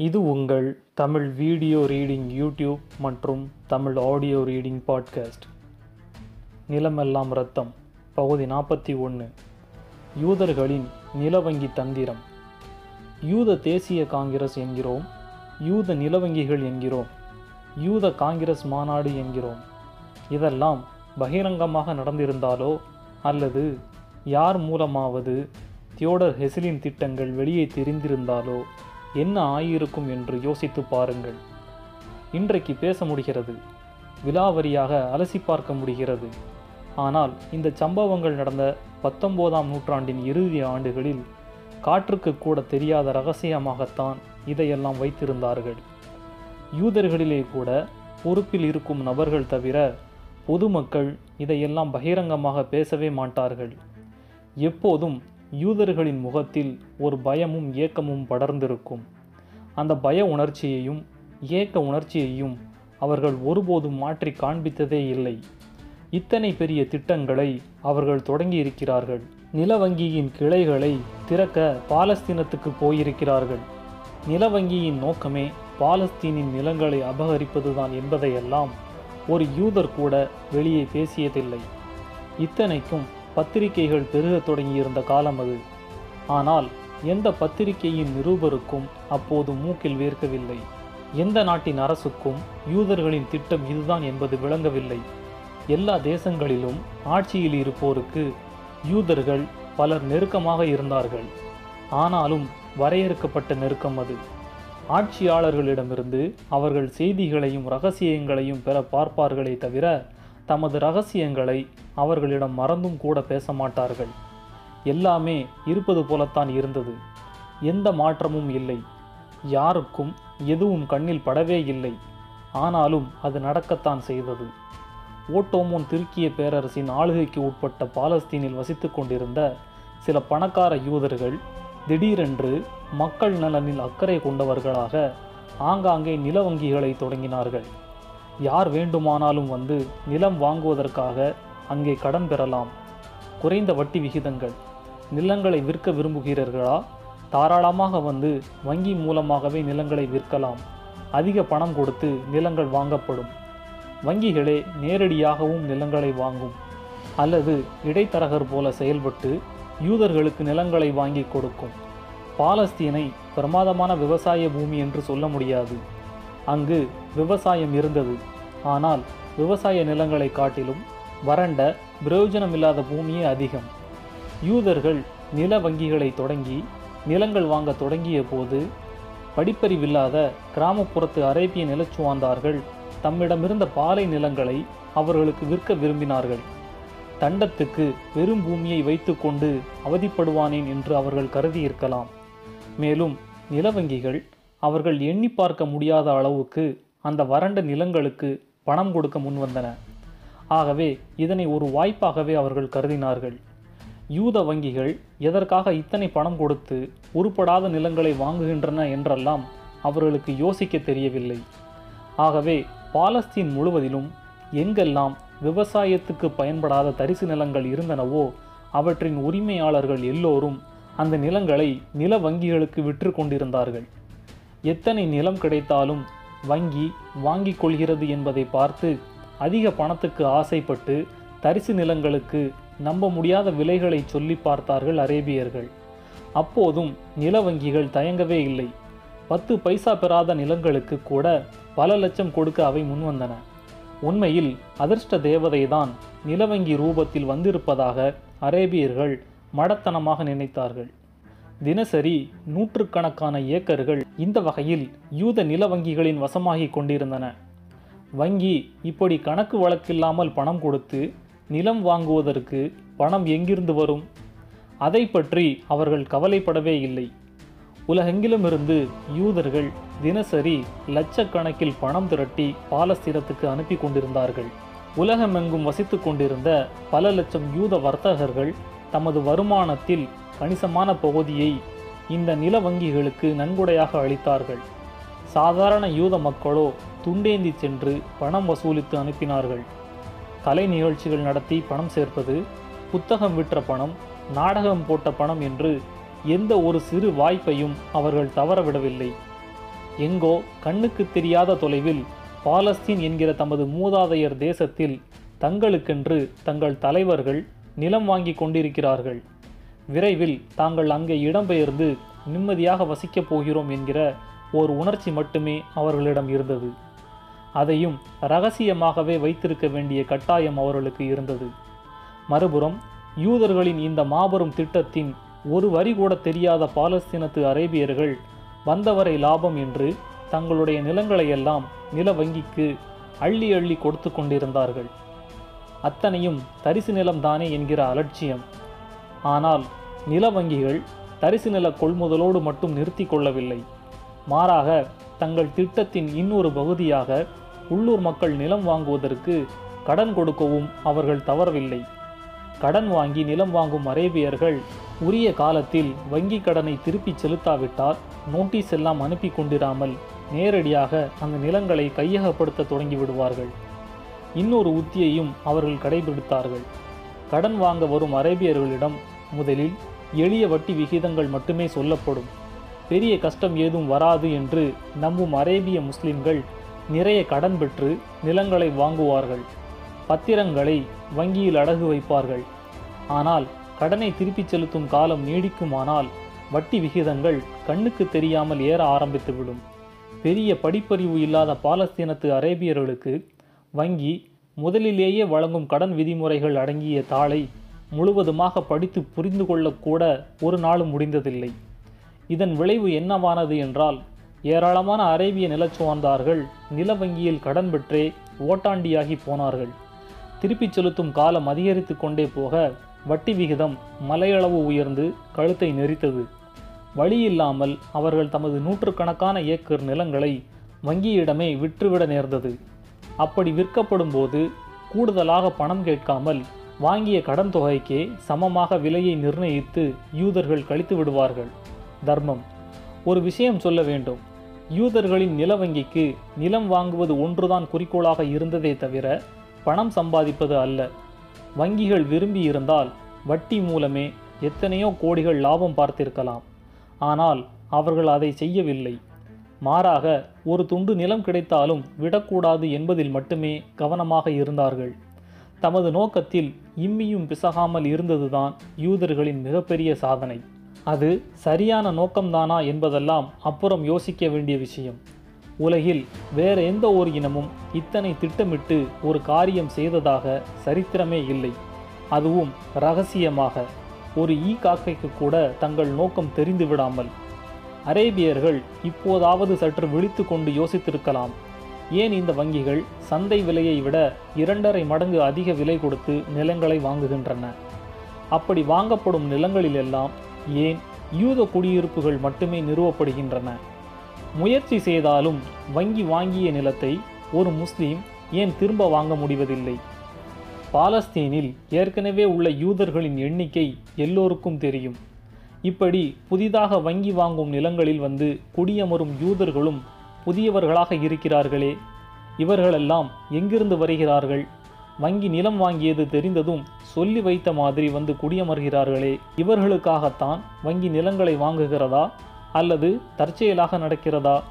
இது உங்கள் Tamil video reading YouTube மற்றும் தமிழ் ஆடியோ ரீடிங் பாட்காஸ்ட். நிலமெல்லாம் ரத்தம் பகுதி நாற்பத்தி ஒன்று யூதர்களின் நிலவங்கி தந்திரம். யூத தேசிய காங்கிரஸ் என்கிறோம் யூத நிலவங்கிகள் என்கிறோம் யூத காங்கிரஸ் மாநாடு என்கிறோம். இதெல்லாம் பகிரங்கமாக நடந்திருந்தாலோ அல்லது யார் மூலமாவது தியோடர் ஹெசிலின் திட்டங்கள் வெளியே தெரிந்திருந்தாலோ என்ன ஆகியிருக்கும் என்று யோசித்து பாருங்கள். இன்றைக்கு பேச முடிகிறது. விலாவரியாக அலசி பார்க்க முடிகிறது. ஆனால் இந்த சம்பவங்கள் நடந்த பத்தொன்பதாம் நூற்றாண்டின் இறுதி ஆண்டுகளில் காற்றுக்கு கூட தெரியாத ரகசியமாகத்தான் இதையெல்லாம் வைத்திருந்தார்கள். யூதர்களிலே கூட பொறுப்பில் இருக்கும் நபர்கள் தவிர பொதுமக்கள் இதையெல்லாம் பகிரங்கமாக பேசவே மாட்டார்கள். எப்போதும் யூதர்களின் முகத்தில் ஒரு பயமும் ஏக்கமும் படர்ந்திருக்கும். அந்த பய உணர்ச்சியையும் ஏக்க உணர்ச்சியையும் அவர்கள் ஒருபோதும் மாற்றி காண்பித்ததே இல்லை. இத்தனை பெரிய திட்டங்களை அவர்கள் தொடங்கி இருக்கிறார்கள் நிலவங்கியின் கிளைகளை திறக்க பாலஸ்தீனத்துக்கு போயிருக்கிறார்கள். நில வங்கியின் நோக்கமே பாலஸ்தீனின் நிலங்களை அபகரிப்பதுதான் என்பதையெல்லாம் ஒரு யூதர் கூட வெளியே பேசியதில்லை. இத்தனைக்கும் பத்திரிகைகள் பெருகத் தொடங்கியிருந்த காலம் அது. ஆனால் எந்த பத்திரிகையின் நிருபருக்கும் அப்போது மூக்கில் வேர்க்கவில்லை. எந்த நாட்டின் அரசுக்கும் யூதர்களின் திட்டம் இதுதான் என்பது விளங்கவில்லை. எல்லா தேசங்களிலும் ஆட்சியில் இருப்போருக்கு யூதர்கள் பலர் நெருக்கமாக இருந்தார்கள். ஆனாலும் வரையறுக்கப்பட்ட நெருக்கம் அது. ஆட்சியாளர்களிடமிருந்து அவர்கள் செய்திகளையும் ரகசியங்களையும் பெற பார்ப்பார்களே தவிர தமது ரகசியங்களை அவர்களிடம் மறந்தும் கூட பேச மாட்டார்கள் எல்லாமே இருப்பது போலத்தான் இருந்தது. எந்த மாற்றமும் இல்லை. யாருக்கும் எதுவும் கண்ணில் படவே இல்லை. ஆனாலும் அது நடக்கத்தான் செய்தது. ஓட்டோமோன் திருக்கிய பேரரசின் ஆளுகைக்கு உட்பட்ட பாலஸ்தீனில் வசித்து கொண்டிருந்த சில பணக்கார யூதர்கள் திடீரென்று மக்கள் நலனில் அக்கறை கொண்டவர்களாக ஆங்காங்கே நில வங்கிகளை தொடங்கினார்கள். யார் வேண்டுமானாலும் வந்து நிலம் வாங்குவதற்காக அங்கே கடன் பெறலாம். குறைந்த வட்டி விகிதங்கள். நிலங்களை விற்க விரும்புகிறீர்களா? தாராளமாக வந்து வங்கி மூலமாகவே நிலங்களை விற்கலாம். அதிக பணம் கொடுத்து நிலங்கள் வாங்கப்படும். வங்கிகளே நேரடியாகவும் நிலங்களை வாங்கும். அல்லது இடைத்தரகர் போல செயல்பட்டு யூதர்களுக்கு நிலங்களை வாங்கி கொடுக்கும். பாலஸ்தீனை பிரமாதமான விவசாய பூமி என்று சொல்ல முடியாது. அங்கு விவசாயம் இருந்தது. ஆனால் விவசாய நிலங்களை காட்டிலும் வறண்ட பிரயோஜனமில்லாத பூமியே அதிகம். யூதர்கள் நில வங்கிகளை தொடங்கி நிலங்கள் வாங்க தொடங்கிய போது படிப்பறிவில்லாத கிராமப்புறத்து அரேபிய நிலச்சுவாந்தார்கள் தம்மிடமிருந்த பாலை நிலங்களை அவர்களுக்கு விற்க விரும்பினார்கள். தண்டத்துக்கு வெறும் பூமியை வைத்துக்கொண்டு அவதிப்படுவானேன் என்று அவர்கள் கருதியிருக்கலாம் மேலும் நிலவங்கிகள் அவர்கள் எண்ணி பார்க்க முடியாத அளவுக்கு அந்த வறண்ட நிலங்களுக்கு பணம் கொடுக்க முன்வந்தன. ஆகவே இதனை ஒரு வாய்ப்பாகவே அவர்கள் கருதினார்கள். யூத வங்கிகள் எதற்காக இத்தனை பணம் கொடுத்து உருப்படாத நிலங்களை வாங்குகின்றன என்றெல்லாம் அவர்களுக்கு யோசிக்க தெரியவில்லை. ஆகவே பாலஸ்தீன் முழுவதிலும் எங்கெல்லாம் விவசாயத்துக்கு பயன்படாத தரிசு நிலங்கள் இருந்தனவோ அவற்றின் உரிமையாளர்கள் எல்லோரும் அந்த நிலங்களை நில வங்கிகளுக்கு விற்று கொண்டிருந்தார்கள். எத்தனை நிலம் கிடைத்தாலும் வங்கி வாங்கிக் கொள்கிறது என்பதை பார்த்து அதிக பணத்துக்கு ஆசைப்பட்டு தரிசு நிலங்களுக்கு நம்ப முடியாத விலைகளை சொல்லி பார்த்தார்கள் அரேபியர்கள். அப்போதும் நில வங்கிகள் தயங்கவே இல்லை. பத்து பைசா பெறாத நிலங்களுக்கு கூட பல லட்சம் கொடுக்க அவை முன்வந்தன. உண்மையில் அதிர்ஷ்ட தேவதைதான் நிலவங்கி ரூபத்தில் வந்திருப்பதாக அரேபியர்கள் மடத்தனமாக நினைத்தார்கள். தினசரி நூற்றுக்கணக்கான ஏக்கர்கள் இந்த வகையில் யூத நில வங்கிகளின் வசமாகிக் கொண்டிருந்தன. வங்கி இப்படி கணக்கு வழக்கில்லாமல் பணம் கொடுத்து நிலம் வாங்குவதற்கு பணம் எங்கிருந்து வரும்? அதை பற்றி அவர்கள் கவலைப்படவே இல்லை. உலகெங்கிலுமிருந்து யூதர்கள் தினசரி லட்சக்கணக்கில் பணம் திரட்டி பாலஸ்தீனத்துக்கு அனுப்பி கொண்டிருந்தார்கள். உலகமெங்கும் வசித்து கொண்டிருந்த பல லட்சம் யூத வர்த்தகர்கள் தமது வருமானத்தில் கணிசமான பகுதியை இந்த நில வங்கிகளுக்கு நன்கொடையாக அளித்தார்கள். சாதாரண யூத மக்களோ துண்டேந்தி சென்று பணம் வசூலித்து அனுப்பினார்கள். கலை நிகழ்ச்சிகள் நடத்தி பணம் சேர்ப்பது புத்தகம் விற்ற பணம் நாடகம் போட்ட பணம் என்று எந்த ஒரு சிறு வாய்ப்பையும் அவர்கள் தவறவிடவில்லை. எங்கோ கண்ணுக்கு தெரியாத தொலைவில் பாலஸ்தீன் என்கிற தமது மூதாதையர் தேசத்தில் தங்களுக்கென்று தங்கள் தலைவர்கள் நிலம் வாங்கி கொண்டிருக்கிறார்கள். விரைவில் தாங்கள் அங்கே இடம்பெயர்ந்து நிம்மதியாக வசிக்கப் போகிறோம் என்கிற ஓர் உணர்ச்சி மட்டுமே அவர்களிடம் இருந்தது. அதையும் ரகசியமாகவே வைத்திருக்க வேண்டிய கட்டாயம் அவர்களுக்கு இருந்தது. மறுபுறம் யூதர்களின் இந்த மாபெரும் திட்டத்தின் ஒரு வரி கூட தெரியாத பாலஸ்தீனத்து அரேபியர்கள் வந்தவரை லாபம் என்று தங்களுடைய நிலங்களையெல்லாம் நில வங்கிக்கு அள்ளி அள்ளி கொடுத்து கொண்டிருந்தார்கள். அத்தனையும் தரிசு நிலம்தானே என்கிற அலட்சியம். ஆனால் நில வங்கிகள் தரிசு நில கொள்முதலோடு மட்டும் நிறுத்தி கொள்ளவில்லை. மாறாக தங்கள் திட்டத்தின் இன்னொரு பகுதியாக உள்ளூர் மக்கள் நிலம் வாங்குவதற்கு கடன் கொடுக்கவும் அவர்கள் தவறவில்லை. கடன் வாங்கி நிலம் வாங்கும் அரேபியர்கள் உரிய காலத்தில் வங்கி கடனை திருப்பிச் செலுத்தாவிட்டால் நோட்டீஸ் எல்லாம் அனுப்பி கொண்டிராமல் நேரடியாக அந்த நிலங்களை கையகப்படுத்த தொடங்கி விடுவார்கள் இன்னொரு உத்தியையும் அவர்கள் கடைபிடித்தார்கள். கடன் வாங்க வரும் அரேபியர்களிடம் முதலில் எளிய வட்டி விகிதங்கள் மட்டுமே சொல்லப்படும். பெரிய கஷ்டம் ஏதும் வராது என்று நம்பும் அரேபிய முஸ்லிம்கள் நிறைய கடன் பெற்று நிலங்களை வாங்குவார்கள். பத்திரங்களை வங்கியில் அடகு வைப்பார்கள். ஆனால் கடனை திருப்பிச் செலுத்தும் காலம் நீடிக்குமானால் வட்டி விகிதங்கள் கண்ணுக்கு தெரியாமல் ஏற ஆரம்பித்துவிடும் பெரிய படிப்பறிவு இல்லாத பாலஸ்தீனத்து அரேபியர்களுக்கு வங்கி முதலிலேயே வழங்கும் கடன் விதிமுறைகள் அடங்கிய தாளை முழுவதுமாக படித்து புரிந்து கொள்ளக்கூட ஒரு நாளும் முடிந்ததில்லை. இதன் விளைவு என்னவானது என்றால் ஏராளமான அரேபிய நிலச்சுவார்ந்தார்கள் நில வங்கியில் கடன் பெற்றே ஓட்டாண்டியாகி போனார்கள். திருப்பிச் செலுத்தும் காலம் அதிகரித்து கொண்டே போக வட்டி விகிதம் மலையளவு உயர்ந்து கழுத்தை நெரித்தது. வழியில்லாமல் அவர்கள் தமது நூற்றுக்கணக்கான ஏக்கர் நிலங்களை வங்கியிடமே விற்றுவிட நேர்ந்தது. அப்படி விற்கப்படும் போது கூடுதலாக பணம் கேட்காமல் வாங்கிய கடன் தொகைக்கே சமமாக விலையை நிர்ணயித்து யூதர்கள் கழித்து விடுவார்கள். தர்மம். ஒரு விஷயம் சொல்ல வேண்டும். யூதர்களின் நில வங்கிக்கு நிலம் வாங்குவது ஒன்றுதான் குறிக்கோளாக இருந்ததே தவிர பணம் சம்பாதிப்பது அல்ல. வங்கிகள் விரும்பி இருந்தால் வட்டி மூலமே எத்தனையோ கோடிகள் லாபம் பார்த்திருக்கலாம். ஆனால் அவர்கள் அதை செய்யவில்லை. மாறாக ஒரு துண்டு நிலம் கிடைத்தாலும் விடக்கூடாது என்பதில் மட்டுமே கவனமாக இருந்தார்கள். தமது நோக்கத்தில் இம்மியும் பிசகாமல் இருந்ததுதான் யூதர்களின் மிகப்பெரிய சாதனை. அது சரியான நோக்கம்தானா என்பதெல்லாம் அப்புறம் யோசிக்க வேண்டிய விஷயம். உலகில் வேற எந்த ஒரு இனமும் இத்தனை திட்டமிட்டு ஒரு காரியம் செய்ததாக சரித்திரமே இல்லை. அதுவும் ரகசியமாக. ஒரு ஈ காக்கைக்கு கூட தங்கள் நோக்கம் தெரிந்து விடாமல். அரேபியர்கள் இப்போதாவது சற்று விழித்து கொண்டு யோசித்திருக்கலாம். ஏன் இந்த வங்கிகள் சந்தை விலையை விட இரண்டரை மடங்கு அதிக விலை கொடுத்து நிலங்களை வாங்குகின்றன? அப்படி வாங்கப்படும் நிலங்களிலெல்லாம் ஏன் யூத குடியிருப்புகள் மட்டுமே நிறுவப்படுகின்றன? முயற்சி செய்தாலும் வங்கி வாங்கிய நிலத்தை ஒரு முஸ்லீம் ஏன் திரும்ப வாங்க முடிவதில்லை? பாலஸ்தீனில் ஏற்கனவே உள்ள யூதர்களின் எண்ணிக்கை எல்லோருக்கும் தெரியும். இப்படி புதிதாக வங்கி வாங்கும் நிலங்களில் வந்து குடியமரும் யூதர்களும் புதியவர்களாக இருக்கிறார்களே. இவர்களெல்லாம் எங்கிருந்து வருகிறார்கள்? வங்கி நிலம் வாங்கியது தெரிந்ததும் சொல்லி வைத்த மாதிரி வந்து குடியமர்கிறார்களே இவர்களுக்காகத்தான் வங்கி நிலங்களை வாங்குகிறதா அல்லது தற்செயலாக நடக்கிறதா?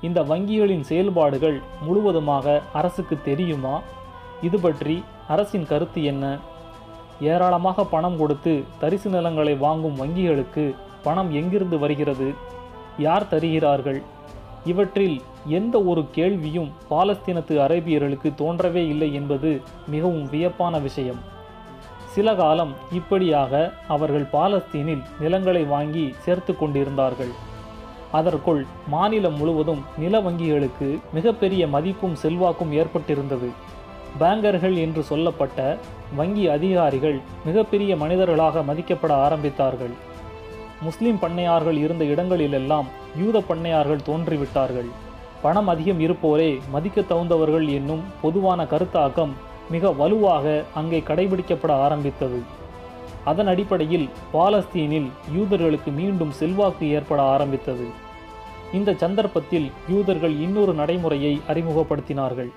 இந்த வங்கிகளின் செயல்பாடுகள் முழுவதுமாக அரசுக்கு தெரியுமா? இது பற்றி அரசின் கருத்து என்ன? ஏராளமாக பணம் கொடுத்து தரிசு நிலங்களை வாங்கும் வங்கிகளுக்கு பணம் எங்கிருந்து வருகிறது? யார் தருகிறார்கள்? இவற்றில் எந்த ஒரு கேள்வியும் பாலஸ்தீனத்து அரேபியர்களுக்கு தோன்றவே இல்லை என்பது மிகவும் வியப்பான விஷயம். சில காலம் இப்படியாக அவர்கள் பாலஸ்தீனில் நிலங்களை வாங்கி சேர்த்து கொண்டிருந்தார்கள். அதற்குள் மாநிலம் முழுவதும் நில வங்கிகளுக்கு மிகப்பெரிய மதிப்பும் செல்வாக்கும் ஏற்பட்டிருந்தது. பேங்கர்கள் என்று சொல்லப்பட்ட வங்கி அதிகாரிகள் மிகப்பெரிய மனிதர்களாக மதிக்கப்பட ஆரம்பித்தார்கள். முஸ்லிம் பண்ணையார்கள் இருந்த இடங்களிலெல்லாம் யூத பண்ணையார்கள் தோன்றிவிட்டார்கள். பணம் அதிகம் இருப்போரே மதிக்க தகுந்தவர்கள் என்னும் பொதுவான கருத்தாக்கம் மிக வலுவாக அங்கே கடைபிடிக்கப்பட ஆரம்பித்தது. அதன் அடிப்படையில் பாலஸ்தீனில் யூதர்களுக்கு மீண்டும் செல்வாக்கு ஏற்பட ஆரம்பித்தது. இந்த சந்தர்ப்பத்தில் யூதர்கள் இன்னொரு நடைமுறையை அறிமுகப்படுத்தினார்கள்.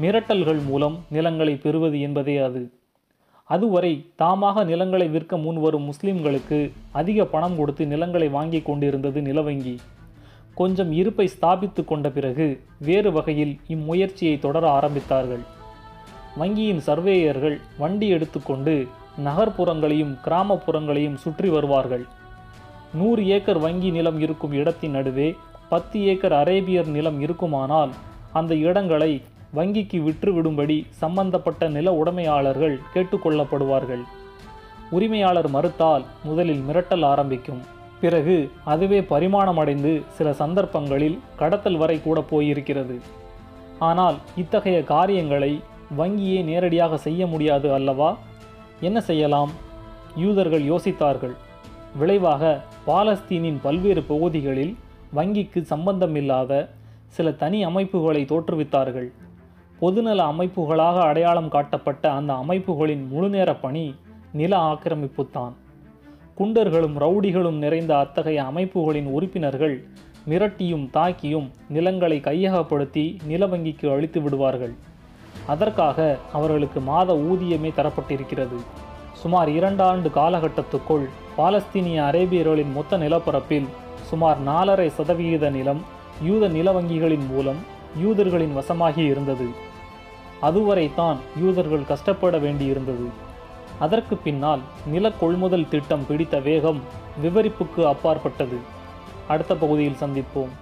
மிரட்டல்கள் மூலம் நிலங்களை பெறுவது என்பதே அது. அதுவரை தாமாக நிலங்களை விற்க முன்வரும் முஸ்லிம்களுக்கு அதிக பணம் கொடுத்து நிலங்களை வாங்கி கொண்டிருந்தது நிலவங்கி. கொஞ்சம் இருப்பை ஸ்தாபித்து கொண்ட பிறகு வேறு வகையில் இம்முயற்சியை தொடர ஆரம்பித்தார்கள். வங்கியின் சர்வேயர்கள் வண்டி எடுத்துக்கொண்டு நகர்ப்புறங்களையும் கிராமப்புறங்களையும் சுற்றி வருவார்கள். நூறு ஏக்கர் வங்கி நிலம் இருக்கும் இடத்தின் நடுவே பத்து ஏக்கர் அரேபியர் நிலம் இருக்குமானால் அந்த இடங்களை வங்கிக்கு விற்றுவிடும்படி சம்பந்தப்பட்ட நில உடைமையாளர்கள் கேட்டுக்கொள்ளப்படுவார்கள் உரிமையாளர் மறுத்தால் முதலில் மிரட்டல் ஆரம்பிக்கும். பிறகு அதுவே பரிமாணமடைந்து சில சந்தர்ப்பங்களில் கடத்தல் வரை கூட போயிருக்கிறது. ஆனால் இத்தகைய காரியங்களை வங்கியே நேரடியாக செய்ய முடியாது அல்லவா? என்ன செய்யலாம்? யூதர்கள் யோசித்தார்கள். விளைவாக பாலஸ்தீனின் பல்வேறு பகுதிகளில் வங்கிக்கு சம்பந்தமில்லாத சில தனி அமைப்புகளை தோற்றுவித்தார்கள். பொதுநல அமைப்புகளாக அடையாளம் காட்டப்பட்ட அந்த அமைப்புகளின் முழுநேர பணி நில ஆக்கிரமிப்புத்தான். குண்டர்களும் ரவுடிகளும் நிறைந்த அத்தகைய அமைப்புகளின் உறுப்பினர்கள் மிரட்டியும் தாக்கியும் நிலங்களை கையகப்படுத்தி நில வங்கிக்கு அழித்து விடுவார்கள். அதற்காக அவர்களுக்கு மாத ஊதியமே தரப்பட்டிருக்கிறது. சுமார் இரண்டாண்டு காலகட்டத்துக்குள் பாலஸ்தீனிய அரேபியர்களின் மொத்த நிலப்பரப்பில் சுமார் நாலரை சதவிகித நிலம் யூத நில வங்கிகளின் மூலம் யூதர்களின் வசமாகி இருந்தது. அதுவரைத்தான் யூதர்கள் கஷ்டப்பட வேண்டியிருந்தது. அதற்கு பின்னால் நில கொள்முதல் திட்டம் பிடித்த வேகம் விவரிப்புக்கு அப்பாற்பட்டது. அடுத்த பகுதியில் சந்திப்போம்.